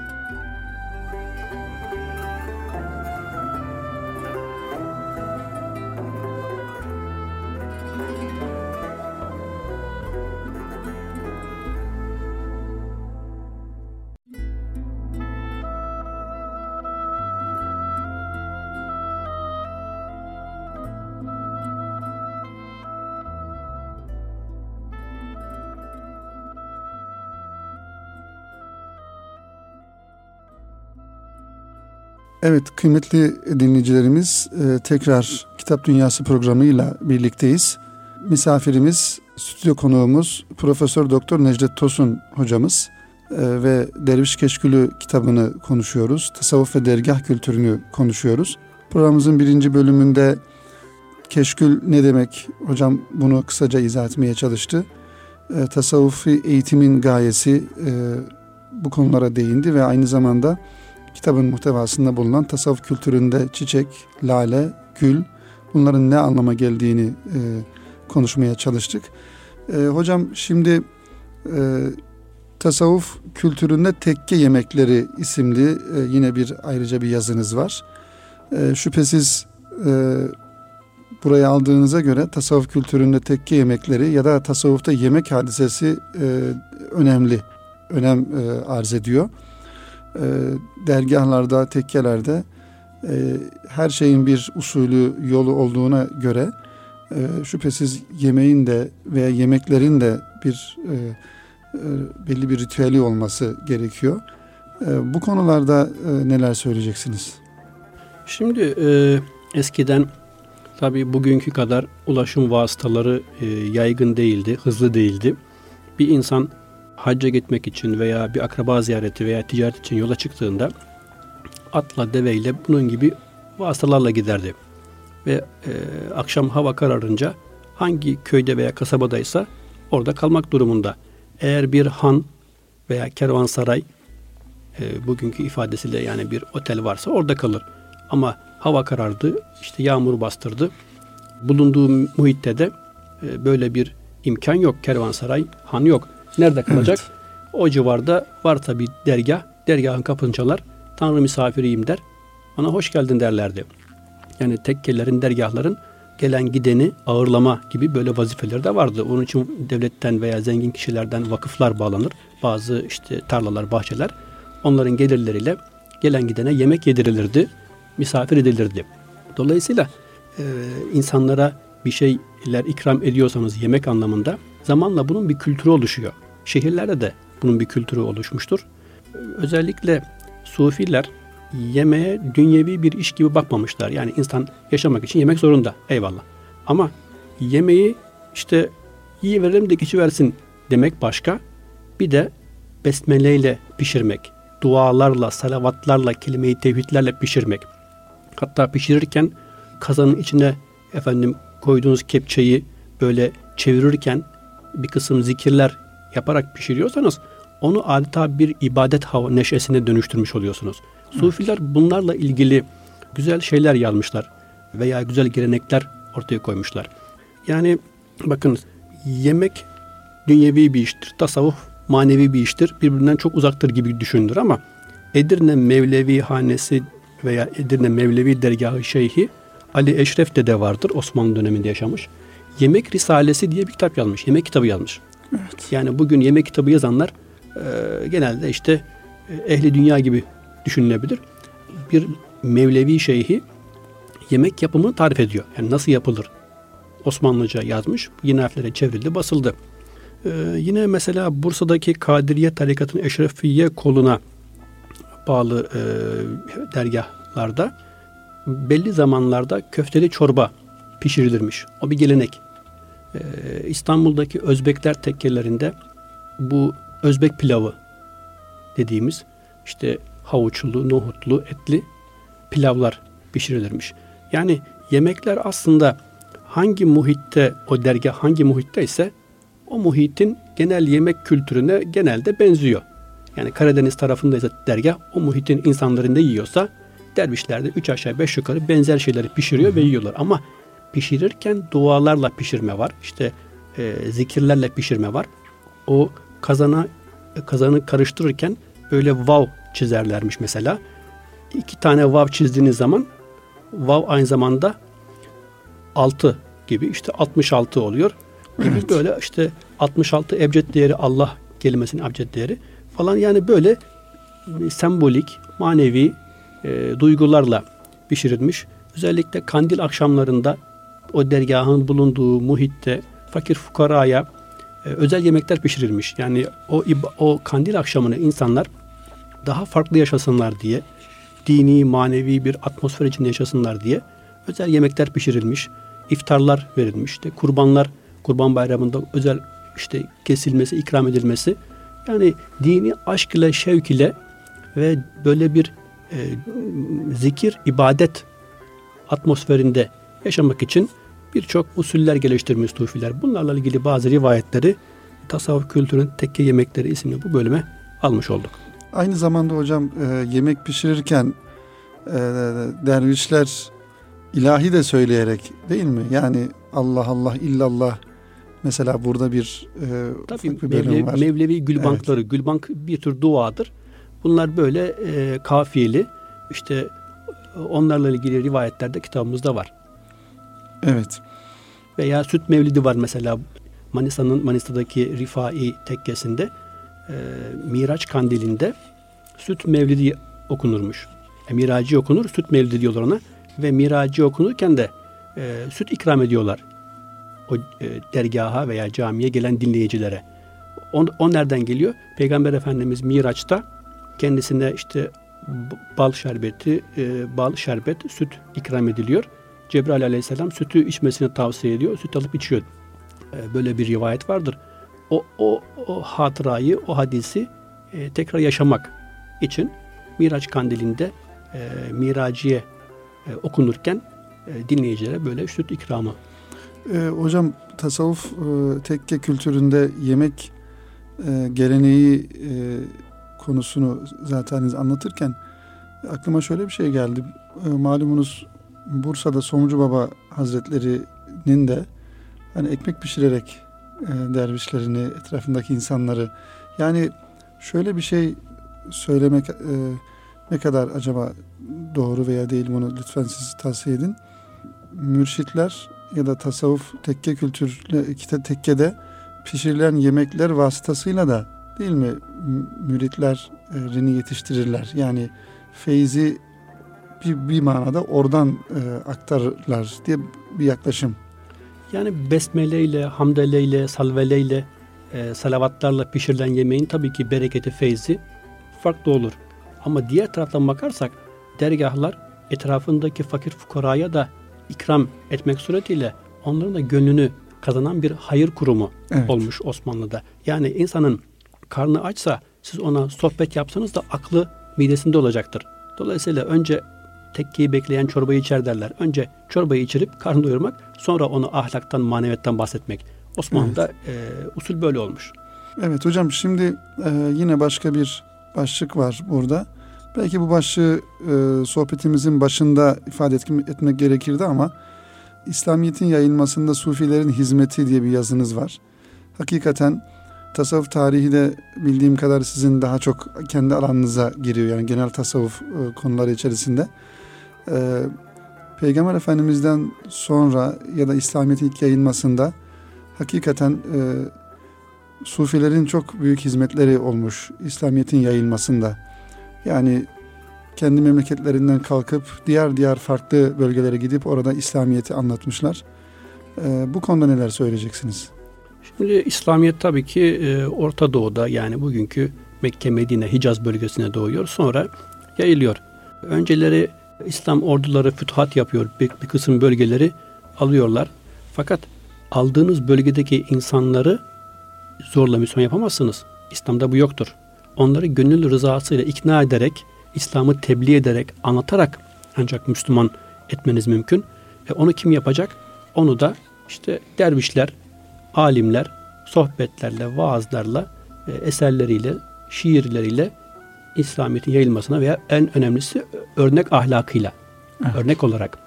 Evet kıymetli dinleyicilerimiz e, tekrar Kitap Dünyası programıyla birlikteyiz. Misafirimiz, stüdyo konuğumuz Profesör Doktor Necdet Tosun hocamız e, ve Derviş Keşkülü kitabını konuşuyoruz. Tasavvuf ve dergah kültürünü konuşuyoruz. Programımızın birinci bölümünde keşkül ne demek? Hocam bunu kısaca izah etmeye çalıştı. E, tasavvufi eğitimin gayesi bu konulara değindi ve aynı zamanda kitabın muhtevasında bulunan tasavvuf kültüründe çiçek, lale, gül bunların ne anlama geldiğini e, konuşmaya çalıştık. E, hocam şimdi e, tasavvuf kültüründe tekke yemekleri isimli e, yine bir ayrıca bir yazınız var. E, şüphesiz e, buraya aldığınıza göre tasavvuf kültüründe tekke yemekleri ya da tasavvufta yemek hadisesi e, önemli önem e, arz ediyor e, dergahlarda, tekkelerde e, her şeyin bir usulü, yolu olduğuna göre e, şüphesiz yemeğin de veya yemeklerin de bir e, e, belli bir ritüeli olması gerekiyor. E, bu konularda e, neler söyleyeceksiniz? Şimdi e, eskiden tabi bugünkü kadar ulaşım vasıtaları e, yaygın değildi, hızlı değildi. Bir insan hacca gitmek için veya bir akraba ziyareti veya ticaret için yola çıktığında atla, deveyle bunun gibi vasıtalarla giderdi. Ve e, akşam hava kararınca hangi köyde veya kasabadaysa orada kalmak durumunda. Eğer bir han veya kervansaray e, bugünkü ifadesiyle yani bir otel varsa orada kalır. Ama hava karardı, işte yağmur bastırdı. Bulunduğu muhitte de e, böyle bir imkan yok. Kervansaray, han yok. Nerede kalacak? Evet. O civarda var tabi dergah. Dergahın kapını çalar. Tanrı misafiriyim der. Ona hoş geldin derlerdi. Yani tekkelerin, dergahların gelen gideni ağırlama gibi böyle vazifeleri de vardı. Onun için devletten veya zengin kişilerden vakıflar bağlanır. Bazı işte tarlalar, bahçeler. Onların gelirleriyle gelen gidene yemek yedirilirdi. Misafir edilirdi. Dolayısıyla e, insanlara bir şeyler ikram ediyorsanız yemek anlamında zamanla bunun bir kültürü oluşuyor. Şehirlerde de bunun bir kültürü oluşmuştur. Özellikle Sufiler yemeğe dünyevi bir iş gibi bakmamışlar. Yani insan yaşamak için yemek zorunda. Eyvallah. Ama yemeği işte iyi verelim de geçiversin demek başka. Bir de besmeleyle pişirmek. Dualarla, salavatlarla, kelime-i tevhidlerle pişirmek. Hatta pişirirken kazanın içine efendim koyduğunuz kepçeyi böyle çevirirken bir kısım zikirler yaparak pişiriyorsanız onu adeta bir ibadet hava neşesine dönüştürmüş oluyorsunuz. Evet. Sufiler bunlarla ilgili güzel şeyler yazmışlar veya güzel gelenekler ortaya koymuşlar. Yani bakın yemek dünyevi bir iştir. Tasavvuf manevi bir iştir. Birbirinden çok uzaktır gibi düşünülür ama Edirne Mevlevi Hanesi veya Edirne Mevlevi Dergahı Şeyhi Ali Eşref de de vardır. Osmanlı döneminde yaşamış. Yemek Risalesi diye bir kitap yazmış. Yemek kitabı yazmış. Evet. Yani bugün yemek kitabı yazanlar e, genelde işte e, ehli dünya gibi düşünülebilir. Bir Mevlevi şeyhi yemek yapımını tarif ediyor. Yani nasıl yapılır? Osmanlıca yazmış. Yine harflere çevrildi, basıldı. Ee, yine mesela Bursa'daki Kadiriye tarikatının Eşrefiye koluna bağlı e, dergahlarda belli zamanlarda köfteli çorba pişirilirmiş. O bir gelenek. Ee, İstanbul'daki Özbekler tekkelerinde bu Özbek pilavı dediğimiz işte havuçlu, nohutlu, etli pilavlar pişirilirmiş. Yani yemekler aslında hangi muhitte o dergah hangi muhitte ise o muhitin genel yemek kültürüne genelde benziyor. Yani Karadeniz tarafındaysa dergah o muhitin insanların da yiyorsa dervişler de üç aşağı beş yukarı benzer şeyleri pişiriyor ve yiyorlar. Ama pişirirken dualarla pişirme var. İşte e, zikirlerle pişirme var. O kazana kazanı karıştırırken böyle vav çizerlermiş mesela. İki tane vav çizdiğiniz zaman vav aynı zamanda altı gibi işte 66 oluyor. Evet. Böyle işte 66 ebced değeri Allah kelimesinin abced değeri falan yani böyle sembolik, manevi e, duygularla pişirilmiş. Özellikle kandil akşamlarında o dergahın bulunduğu muhitte fakir fukaraya e, özel yemekler pişirilmiş. Yani o o kandil akşamını insanlar daha farklı yaşasınlar diye dini, manevi bir atmosfer içinde yaşasınlar diye özel yemekler pişirilmiş, iftarlar verilmiş, işte kurbanlar, kurban bayramında özel işte kesilmesi, ikram edilmesi. Yani dini aşk ile, şevk ile ve böyle bir e, zikir, ibadet atmosferinde yaşamak için birçok usuller geliştirmiş sufiler. Bunlarla ilgili bazı rivayetleri Tasavvuf Kültürün Tekke Yemekleri isimli bu bölüme almış olduk. Aynı zamanda hocam e, yemek pişirirken e, dervişler ilahi de söyleyerek değil mi? Yani Allah Allah illallah mesela burada bir, e, Tabii, bir Mevlevi, var. Mevlevi gülbankları, evet. gülbank bir tür duadır. Bunlar böyle e, kafiyeli işte onlarla ilgili rivayetler kitabımızda var. Evet. Veya süt mevlidi var mesela Manisa'nın Manisa'daki Rifai tekkesinde e, Miraç kandilinde süt mevlidi okunurmuş. E, miraci okunur, süt mevlidi diyorlar ona. Ve miraci okunurken de e, süt ikram ediyorlar o e, dergaha veya camiye gelen dinleyicilere. O, o nereden geliyor? Peygamber Efendimiz Miraç'ta kendisine işte bal şerbeti, e, bal şerbet, süt ikram ediliyor. Cebrail aleyhisselam sütü içmesini tavsiye ediyor. Süt alıp içiyor. E, böyle bir rivayet vardır. O, o, o hatırayı, o hadisi e, tekrar yaşamak için Miraç kandilinde e, Miraciye e, okunurken e, dinleyicilere böyle süt ikramı. E, hocam tasavvuf e, tekke kültüründe yemek e, geleneği e, konusunu zaten anlatırken aklıma şöyle bir şey geldi. E, malumunuz Bursa'da Somucu Baba Hazretleri'nin de hani ekmek pişirerek e, dervişlerini, etrafındaki insanları yani şöyle bir şey söylemek e, ne kadar acaba doğru veya değil bunu lütfen siz tavsiye edin. Mürşitler ya da tasavvuf tekke kültürü tekkede pişirilen yemekler vasıtasıyla da değil mi müritlerini yetiştirirler. Yani feyzi bir, bir manada oradan e, aktarırlar diye bir yaklaşım. Yani besmele ile, hamdele ile, salvele ile, e, salavatlarla pişirilen yemeğin tabii ki bereketi, feyzi farklı olur. Ama diğer taraftan bakarsak dergahlar etrafındaki fakir fukaraya da ikram etmek suretiyle onların da gönlünü kazanan bir hayır kurumu evet. olmuş Osmanlı'da. Yani insanın karnı açsa siz ona sohbet yapsanız da aklı midesinde olacaktır. Dolayısıyla önce tekkeyi bekleyen çorbayı içer derler. Önce çorbayı içirip karnı doyurmak, sonra onu ahlaktan, maneviyattan bahsetmek. Osmanlı'da evet. e, usul böyle olmuş. Evet hocam şimdi e, yine başka bir başlık var burada. Belki bu başlığı e, sohbetimizin başında ifade etmek gerekirdi ama İslamiyet'in yayılmasında Sufilerin hizmeti diye bir yazınız var. Hakikaten tasavvuf tarihi de bildiğim kadar sizin daha çok kendi alanınıza giriyor. Yani genel tasavvuf e, konuları içerisinde. E, Peygamber Efendimiz'den sonra ya da İslamiyet'in ilk yayılmasında hakikaten e, Sufilerin çok büyük hizmetleri olmuş İslamiyet'in yayılmasında. Yani kendi memleketlerinden kalkıp diğer diğer farklı bölgelere gidip orada İslamiyet'i anlatmışlar. E, bu konuda neler söyleyeceksiniz? Şimdi İslamiyet tabii ki e, Orta Doğu'da yani bugünkü Mekke, Medine, Hicaz bölgesine doğuyor. Sonra yayılıyor. Önceleri İslam orduları fütuhat yapıyor. Bir, bir kısım bölgeleri alıyorlar. Fakat aldığınız bölgedeki insanları zorla Müslüman yapamazsınız. İslam'da bu yoktur. Onları gönül rızasıyla ikna ederek, İslam'ı tebliğ ederek, anlatarak ancak Müslüman etmeniz mümkün. Ve onu kim yapacak? Onu da işte dervişler, alimler, sohbetlerle, vaazlarla, e, eserleriyle, şiirleriyle İslamiyet'in yayılmasına veya en önemlisi örnek ahlakıyla, evet. örnek olarak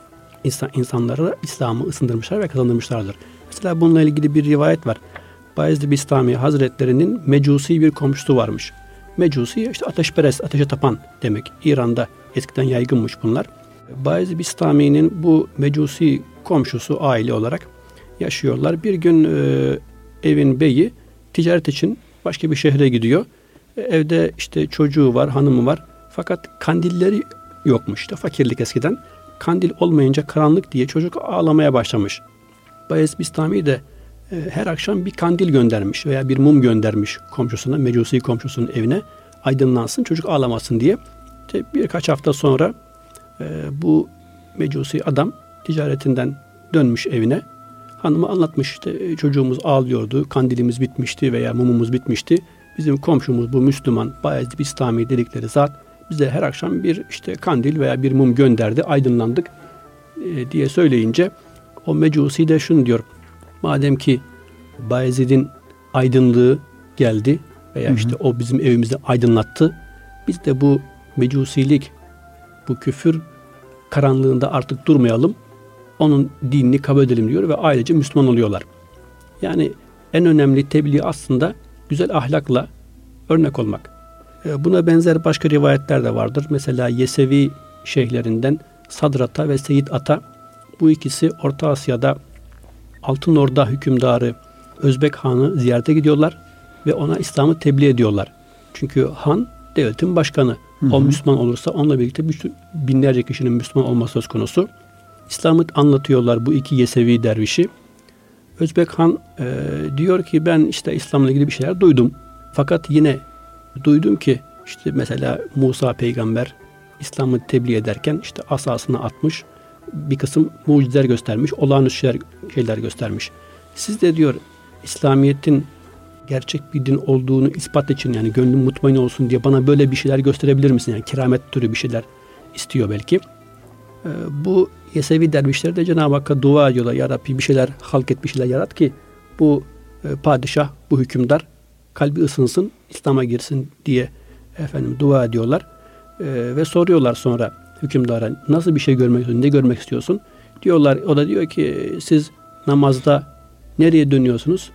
insan, insanlara İslam'ı ısındırmışlar ve kazandırmışlardır. Mesela bununla ilgili bir rivayet var. Bayezid Bistami Hazretlerinin mecusi bir komşusu varmış. Mecusi işte ateşperest, ateşe tapan demek. İran'da eskiden yaygınmış bunlar. Bayezid Bistami'nin bu mecusi komşusu aile olarak yaşıyorlar. Bir gün e, evin beyi ticaret için başka bir şehre gidiyor. Evde işte çocuğu var, hanımı var. Fakat kandilleri yokmuş. İşte fakirlik eskiden. Kandil olmayınca karanlık diye çocuk ağlamaya başlamış. Bayezid Bistami de e, her akşam bir kandil göndermiş veya bir mum göndermiş komşusuna, mecusi komşusunun evine aydınlansın, çocuk ağlamasın diye. İşte birkaç hafta sonra e, bu mecusi adam ticaretinden dönmüş evine. Hanıma anlatmış işte e, çocuğumuz ağlıyordu, kandilimiz bitmişti veya mumumuz bitmişti. Bizim komşumuz bu Müslüman, Bayezid Bistami dedikleri zat bize her akşam bir işte kandil veya bir mum gönderdi, aydınlandık e, diye söyleyince o mecusi de şunu diyor. Madem ki Bayezid'in aydınlığı geldi veya işte o bizim evimizi aydınlattı. Biz de bu mecusilik, bu küfür karanlığında artık durmayalım. Onun dinini kabul edelim diyor ve ailece Müslüman oluyorlar. Yani en önemli tebliğ aslında güzel ahlakla örnek olmak. E, buna benzer başka rivayetler de vardır. Mesela Yesevi şeyhlerinden Sadrata ve Seyit Ata bu ikisi Orta Asya'da Altın Orda hükümdarı Özbek Han'ı ziyarete gidiyorlar ve ona İslam'ı tebliğ ediyorlar. Çünkü Han devletin başkanı. Hı hı. O Müslüman olursa onunla birlikte binlerce kişinin Müslüman olması söz konusu. İslam'ı anlatıyorlar bu iki Yesevi dervişi. Özbek Han e, diyor ki ben işte İslam'la ilgili bir şeyler duydum. Fakat yine duydum ki işte mesela Musa peygamber İslam'ı tebliğ ederken işte asasını atmış, bir kısım mucizeler göstermiş, olağanüstü şeyler, şeyler göstermiş. Siz de diyor İslamiyet'in gerçek bir din olduğunu ispat için yani gönlüm mutmain olsun diye bana böyle bir şeyler gösterebilir misin? Yani keramet türü bir şeyler istiyor belki. Ee, bu Yesevi dervişler de Cenab-ı Hakk'a dua ediyorlar. Ya Rabbi bir şeyler halk et bir şeyler yarat ki bu e, padişah, bu hükümdar kalbi ısınsın, İslam'a girsin diye efendim dua ediyorlar. E, ve soruyorlar sonra hükümdara nasıl bir şey görmek istiyorsun, ne görmek istiyorsun? Diyorlar, o da diyor ki siz namazda nereye dönüyorsunuz?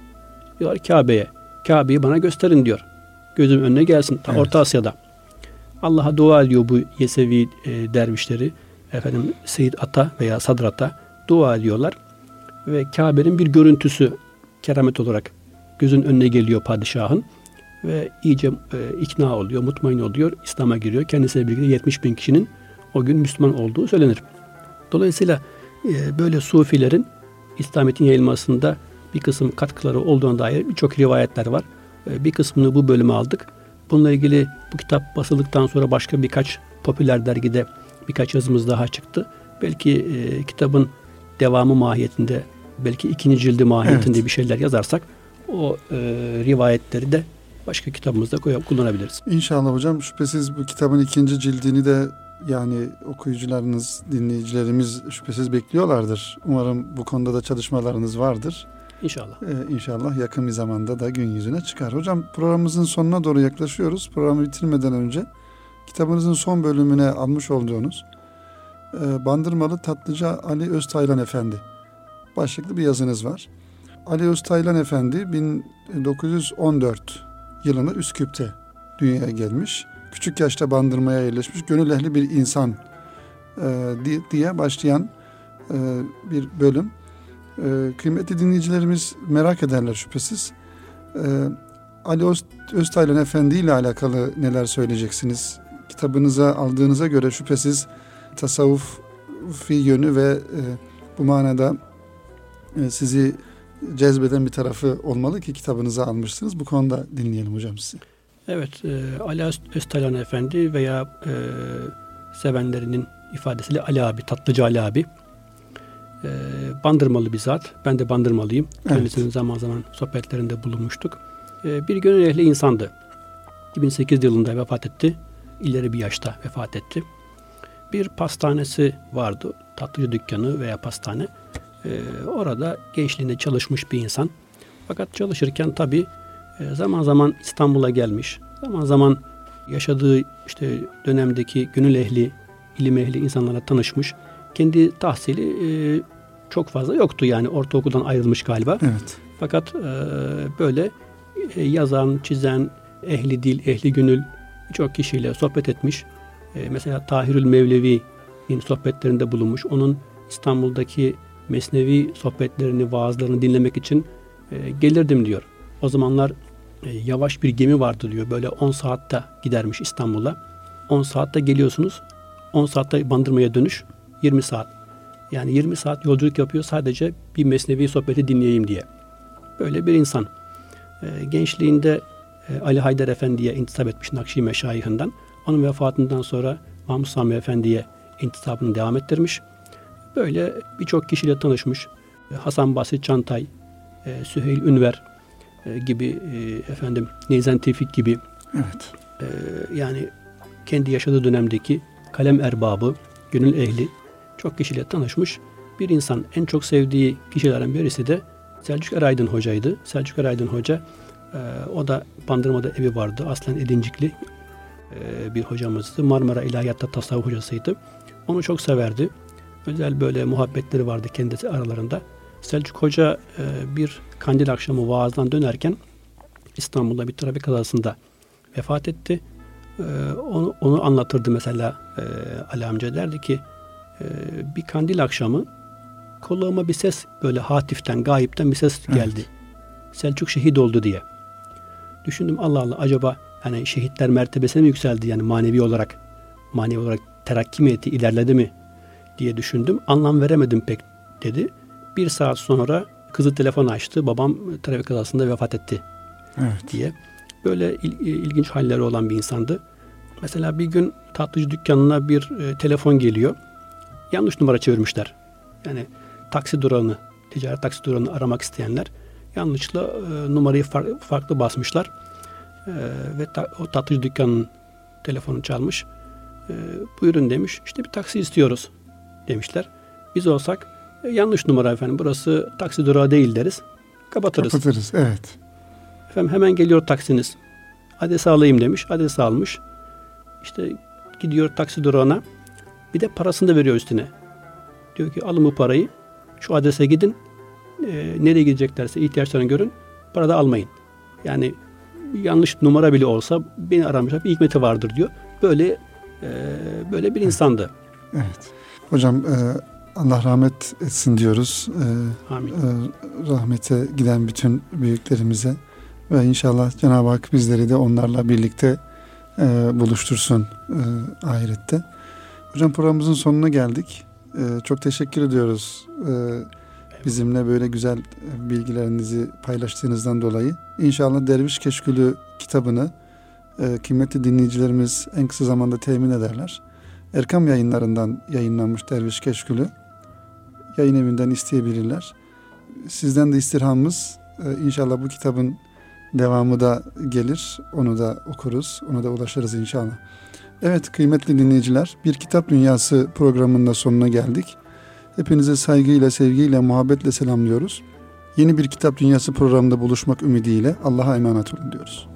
Diyorlar Kabe'ye. Kabe'yi bana gösterin diyor. Gözüm önüne gelsin. Ta evet. Orta Asya'da. Allah'a dua ediyor bu Yesevi e, dervişleri. Efendim Seyyid Ata veya Sadrata dua ediyorlar. Ve Kabe'nin bir görüntüsü keramet olarak gözün önüne geliyor padişahın. Ve iyice e, ikna oluyor, mutmain oluyor. İslam'a giriyor. Kendisiyle birlikte 70 bin kişinin o gün Müslüman olduğu söylenir. Dolayısıyla e, böyle sufilerin İslamiyet'in yayılmasında bir kısım katkıları olduğuna dair birçok rivayetler var. E, bir kısmını bu bölüme aldık. Bununla ilgili bu kitap basıldıktan sonra başka birkaç popüler dergide birkaç yazımız daha çıktı. Belki e, kitabın devamı mahiyetinde, belki ikinci cildi mahiyetinde evet. bir şeyler yazarsak o e, rivayetleri de başka kitabımızda koyup kullanabiliriz. İnşallah hocam şüphesiz bu kitabın ikinci cildini de yani okuyucularınız, dinleyicilerimiz şüphesiz bekliyorlardır. Umarım bu konuda da çalışmalarınız vardır. İnşallah. Ee, inşallah yakın bir zamanda da gün yüzüne çıkar. Hocam programımızın sonuna doğru yaklaşıyoruz. Programı bitirmeden önce kitabınızın son bölümüne almış olduğunuz e, Bandırmalı Tatlıca Ali Öztaylan Efendi başlıklı bir yazınız var. Ali Öztaylan Efendi 1914 yılında Üsküp'te dünyaya gelmiş. Küçük yaşta bandırmaya yerleşmiş, gönül ehli bir insan e, diye başlayan e, bir bölüm. E, kıymetli dinleyicilerimiz merak ederler şüphesiz. E, Ali Öz, Öztaylan Efendi ile alakalı neler söyleyeceksiniz? Kitabınıza aldığınıza göre şüphesiz tasavvufi yönü ve e, bu manada e, sizi cezbeden bir tarafı olmalı ki kitabınızı almışsınız. Bu konuda dinleyelim hocam sizi. Evet, e, Ali Öztaylan Efendi veya e, sevenlerinin ifadesiyle Ali abi, Tatlıcı Ali abi e, bandırmalı bir zat. Ben de bandırmalıyım. Evet. Kendisinin zaman zaman sohbetlerinde bulunmuştuk. E, bir gönül ehli insandı. 2008 yılında vefat etti. İleri bir yaşta vefat etti. Bir pastanesi vardı. Tatlıcı dükkanı veya pastane. E, orada gençliğinde çalışmış bir insan. Fakat çalışırken tabi e, zaman zaman İstanbul'a gelmiş. Zaman zaman yaşadığı işte dönemdeki gönül ehli, ilim ehli insanlara tanışmış. Kendi tahsili e, çok fazla yoktu yani ortaokuldan ayrılmış galiba. Evet. Fakat e, böyle e, yazan, çizen, ehli dil, ehli gönül birçok kişiyle sohbet etmiş. E, mesela Tahirül Mevlevi'nin sohbetlerinde bulunmuş. Onun İstanbul'daki Mesnevi sohbetlerini, vaazlarını dinlemek için e, gelirdim diyor. O zamanlar e, yavaş bir gemi vardı diyor. Böyle 10 saatte gidermiş İstanbul'a. 10 saatte geliyorsunuz. 10 saatte bandırmaya dönüş 20 saat. Yani 20 saat yolculuk yapıyor sadece bir mesnevi sohbeti dinleyeyim diye. Böyle bir insan. E, gençliğinde e, Ali Haydar Efendi'ye intisap etmiş Nakşi Meşayihinden. Onun vefatından sonra Mahmut Sami Efendi'ye intisabını devam ettirmiş. Böyle birçok kişiyle tanışmış. Hasan Basit Çantay, e, Süheyl Ünver e, gibi e, efendim Neyzen Tevfik gibi Evet. yani kendi yaşadığı dönemdeki kalem erbabı, gönül ehli çok kişiyle tanışmış. Bir insan en çok sevdiği kişilerden birisi de Selçuk Eraydın Hoca'ydı. Selçuk Eraydın Hoca o da Bandırma'da evi vardı. Aslen Edincikli bir hocamızdı. Marmara İlahiyat'ta tasavvuf hocasıydı. Onu çok severdi. Özel böyle muhabbetleri vardı kendisi aralarında. Selçuk Hoca bir kandil akşamı vaazdan dönerken İstanbul'da bir trafik kazasında vefat etti. Onu, onu anlatırdı mesela Ali amca derdi ki bir kandil akşamı kulağıma bir ses böyle hatiften, gayipten bir ses geldi. Evet. Selçuk şehit oldu diye. Düşündüm Allah Allah acaba hani şehitler mertebesine mi yükseldi yani manevi olarak manevi olarak terakki mi etti, ilerledi mi diye düşündüm. Anlam veremedim pek dedi. Bir saat sonra kızı telefon açtı. Babam trafik kazasında vefat etti evet. diye. Böyle il, ilginç halleri olan bir insandı. Mesela bir gün tatlıcı dükkanına bir e, telefon geliyor. Yanlış numara çevirmişler. Yani taksi durağını, ticaret taksi durağını aramak isteyenler yanlışla e, numarayı far, farklı basmışlar. E, ve ta, o tatlıcı dükkanının telefonu çalmış. E, buyurun demiş. İşte bir taksi istiyoruz demişler. Biz olsak e, yanlış numara efendim burası taksi durağı değil deriz. Kapatırız. Kapatırız evet. Efendim hemen geliyor taksiniz. Adresi alayım demiş. Adresi almış. İşte gidiyor taksi durağına. Bir de parasını da veriyor üstüne. Diyor ki alın bu parayı. Şu adrese gidin. E, nereye gideceklerse ihtiyaçlarını görün. Para da almayın. Yani yanlış numara bile olsa beni aramışlar bir hikmeti vardır diyor. Böyle e, böyle bir insandı. Evet. Hocam e, Allah rahmet etsin diyoruz. E, Amin. E, rahmete giden bütün büyüklerimize ve inşallah Cenab-ı Hak bizleri de onlarla birlikte e, buluştursun e, ahirette. Hocam programımızın sonuna geldik. E, çok teşekkür ediyoruz. E, bizimle böyle güzel bilgilerinizi paylaştığınızdan dolayı. İnşallah Derviş Keşkülü kitabını e, kıymetli dinleyicilerimiz en kısa zamanda temin ederler. Erkam yayınlarından yayınlanmış Derviş Keşkülü. Yayın evinden isteyebilirler. Sizden de istirhamımız e, inşallah bu kitabın devamı da gelir. Onu da okuruz. Ona da ulaşırız inşallah. Evet kıymetli dinleyiciler bir kitap dünyası programında sonuna geldik. Hepinize saygıyla, sevgiyle, muhabbetle selamlıyoruz. Yeni bir kitap dünyası programında buluşmak ümidiyle Allah'a emanet olun diyoruz.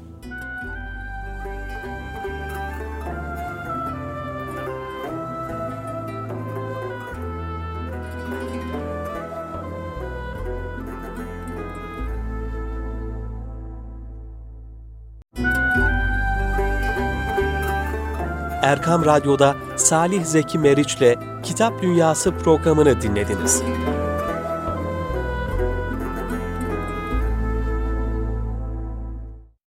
Erkam Radyo'da Salih Zeki Meriç'le Kitap Dünyası programını dinlediniz.